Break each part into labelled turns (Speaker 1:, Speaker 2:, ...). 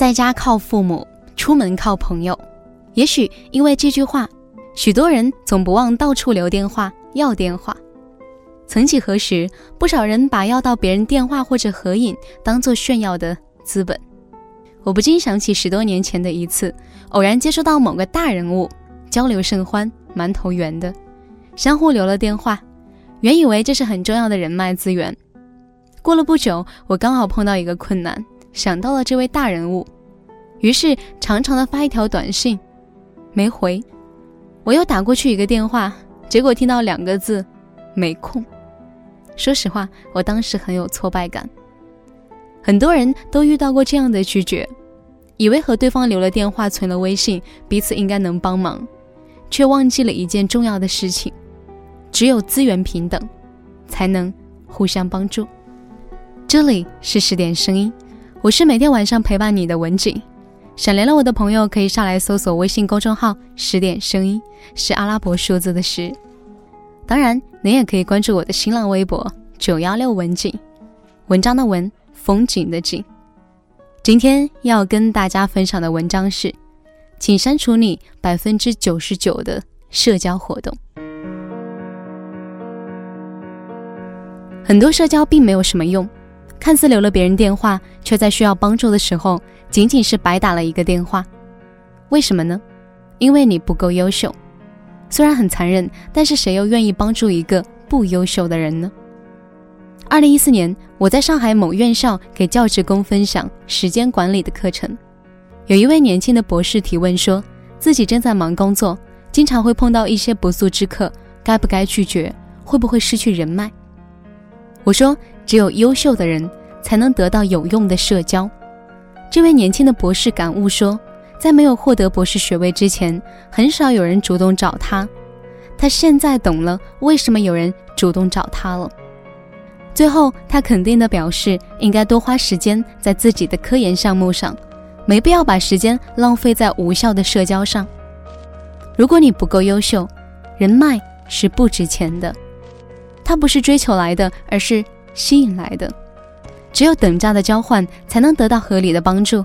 Speaker 1: 在家靠父母，出门靠朋友。也许因为这句话，许多人总不忘到处留电话要电话。曾几何时，不少人把要到别人电话或者合影当做炫耀的资本。我不禁想起十多年前的一次，偶然接触到某个大人物，交流甚欢，蛮投缘的，相互留了电话，原以为这是很重要的人脉资源。过了不久，我刚好碰到一个困难，想到了这位大人物，于是长长的发一条短信，没回。我又打过去一个电话，结果听到两个字，没空。说实话，我当时很有挫败感。很多人都遇到过这样的拒绝，以为和对方留了电话、存了微信，彼此应该能帮忙，却忘记了一件重要的事情：只有资源平等，才能互相帮助。这里是十点声音，我是每天晚上陪伴你的文景。想联络我的朋友，可以上来搜索微信公众号“十点声音”，是阿拉伯数字的十。当然，您也可以关注我的新浪微博“九幺六文景”，文章的文，风景的景。今天要跟大家分享的文章是：请删除你百分之九十九的社交活动。很多社交并没有什么用，看似留了别人电话，却在需要帮助的时候，仅仅是白打了一个电话。为什么呢？因为你不够优秀。虽然很残忍，但是谁又愿意帮助一个不优秀的人呢？二零一四年，我在上海某院校给教职工分享时间管理的课程，有一位年轻的博士提问说，自己正在忙工作，经常会碰到一些不速之客，该不该拒绝？会不会失去人脉？我说，只有优秀的人才能得到有用的社交。这位年轻的博士感悟说。在没有获得博士学位之前，很少有人主动找他。他现在懂了为什么有人主动找他了。最后，他肯定地表示，应该多花时间在自己的科研项目上，没必要把时间浪费在无效的社交上。如果你不够优秀，人脉是不值钱的，它不是追求来的，而是吸引来的。只有等价的交换，才能得到合理的帮助。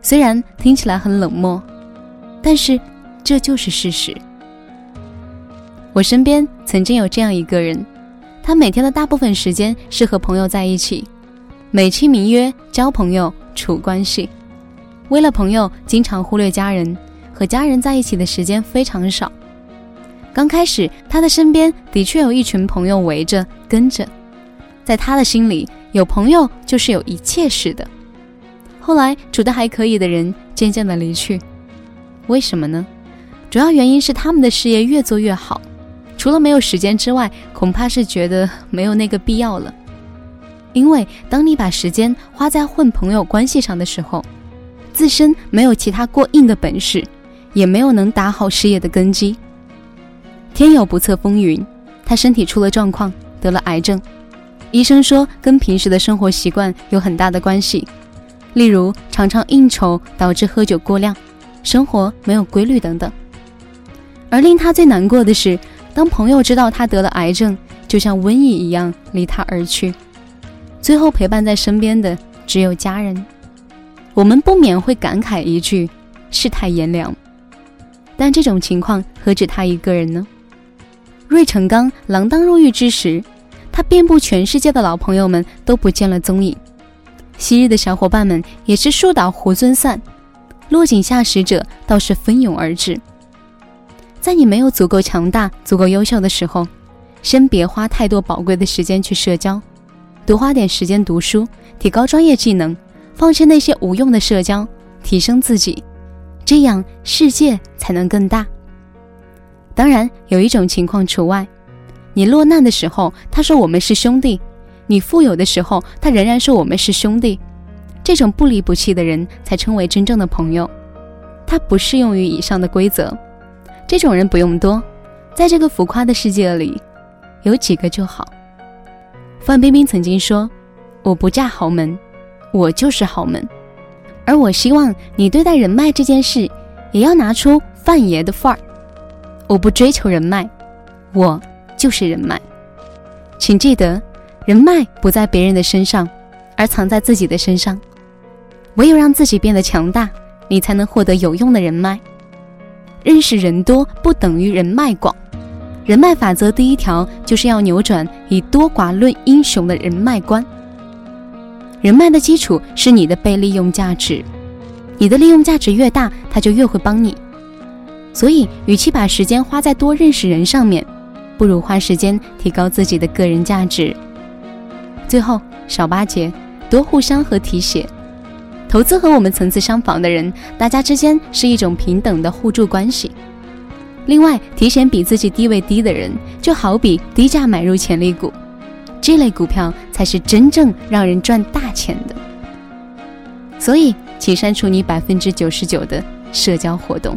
Speaker 1: 虽然听起来很冷漠，但是这就是事实。我身边曾经有这样一个人，他每天的大部分时间是和朋友在一起，美其名曰交朋友、处关系。为了朋友，经常忽略家人，和家人在一起的时间非常少。刚开始，他的身边的确有一群朋友围着跟着，在他的心里，有朋友就是有一切似的。后来处得还可以的人渐渐的离去，为什么呢？主要原因是他们的事业越做越好，除了没有时间之外，恐怕是觉得没有那个必要了。因为当你把时间花在混朋友关系上的时候，自身没有其他过硬的本事，也没有能打好事业的根基。天有不测风云，他身体出了状况，得了癌症，医生说跟平时的生活习惯有很大的关系。例如，常常应酬导致喝酒过量，生活没有规律等等。而令他最难过的是，当朋友知道他得了癌症，就像瘟疫一样离他而去，最后陪伴在身边的只有家人。我们不免会感慨一句：“世态炎凉。”但这种情况何止他一个人呢？芮成钢锒铛入狱之时，他遍布全世界的老朋友们都不见了踪影。昔日的小伙伴们也是树倒猢狲散，落井下石者倒是蜂拥而至。在你没有足够强大、足够优秀的时候，先别花太多宝贵的时间去社交，多花点时间读书，提高专业技能，放弃那些无用的社交，提升自己，这样世界才能更大。当然，有一种情况除外：你落难的时候，他说我们是兄弟。你富有的时候，他仍然说我们是兄弟，这种不离不弃的人才称为真正的朋友。他不适用于以上的规则，这种人不用多，在这个浮夸的世界里，有几个就好。范冰冰曾经说：“我不嫁豪门，我就是豪门。”而我希望你对待人脉这件事，也要拿出范爷的范儿。我不追求人脉，我就是人脉。请记得。人脉不在别人的身上，而藏在自己的身上。唯有让自己变得强大，你才能获得有用的人脉。认识人多不等于人脉广。人脉法则第一条就是要扭转以多寡论英雄的人脉观。人脉的基础是你的被利用价值，你的利用价值越大，他就越会帮你。所以，与其把时间花在多认识人上面，不如花时间提高自己的个人价值。最后，少巴结，多互相和提携。投资和我们层次相仿的人，大家之间是一种平等的互助关系。另外，提前比自己地位低的人，就好比低价买入潜力股，这类股票才是真正让人赚大钱的。所以，请删除你百分之九十九的社交活动，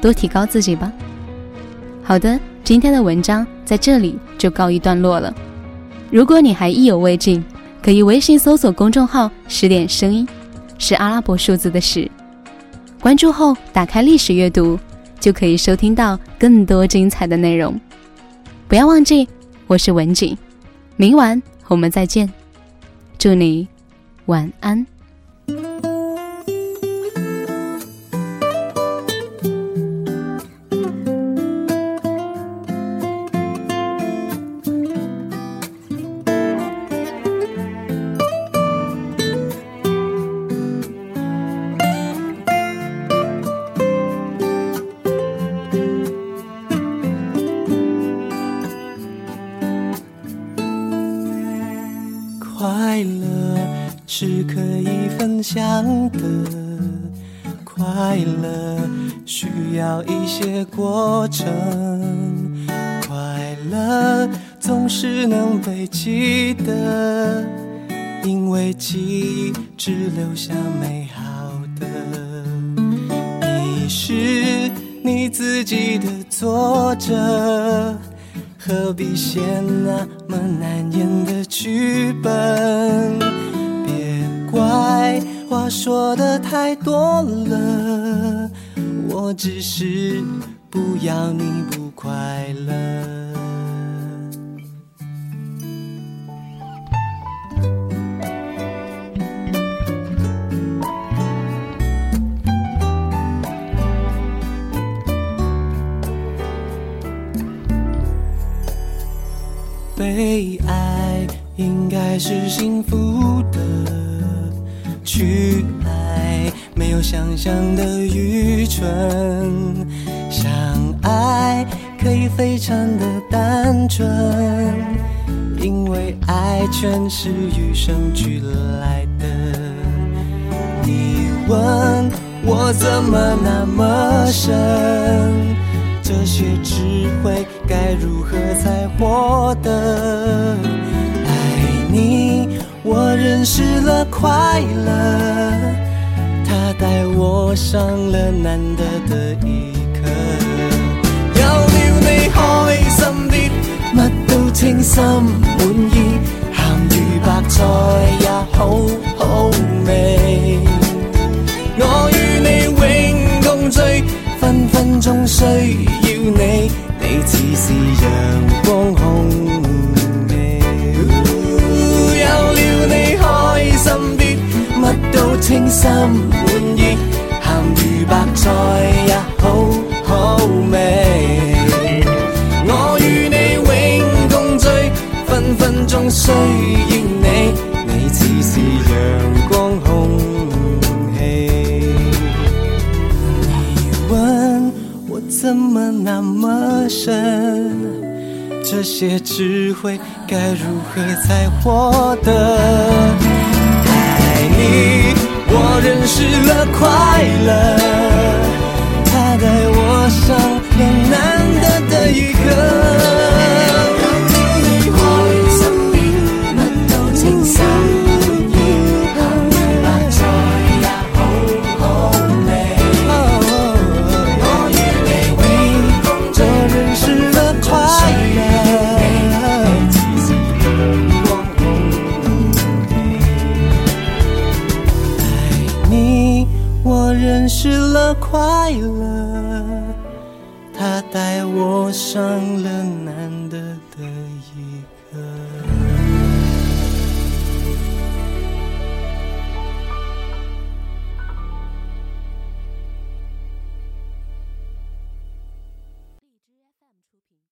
Speaker 1: 多提高自己吧。好的，今天的文章在这里就告一段落了。如果你还意犹未尽，可以微信搜索公众号“十点声音”，是阿拉伯数字的十。关注后，打开历史阅读。就可以收听到更多精彩的内容。不要忘记，我是文景，明晚我们再见，祝你晚安。
Speaker 2: 想的，快乐需要一些过程，快乐总是能被记得，因为记忆只留下美好的。你是你自己的作者。何必写那么难演的剧本？别怪话说的太多了，我只是不要你不快乐。被爱应该是幸福的，去爱没有想象的愚蠢，相爱可以非常的单纯，因为爱全是与生俱来的。你问我怎么那么深？这些智慧该如何才获得？爱你，我认识了快乐，它带我上了难得的一课。有了你开心啲，乜都称心满意，咸鱼白菜也好好味。我与你永共聚，分分钟需要。你，你似是阳心满意，咸鱼白菜也好好味。我与你永共聚，分分钟需要你，你似是阳光空气。你问我。怎么那么深？这些智慧该如何才获得？爱你，我认识了快乐，它带我上了难得的一课。我上了难得的。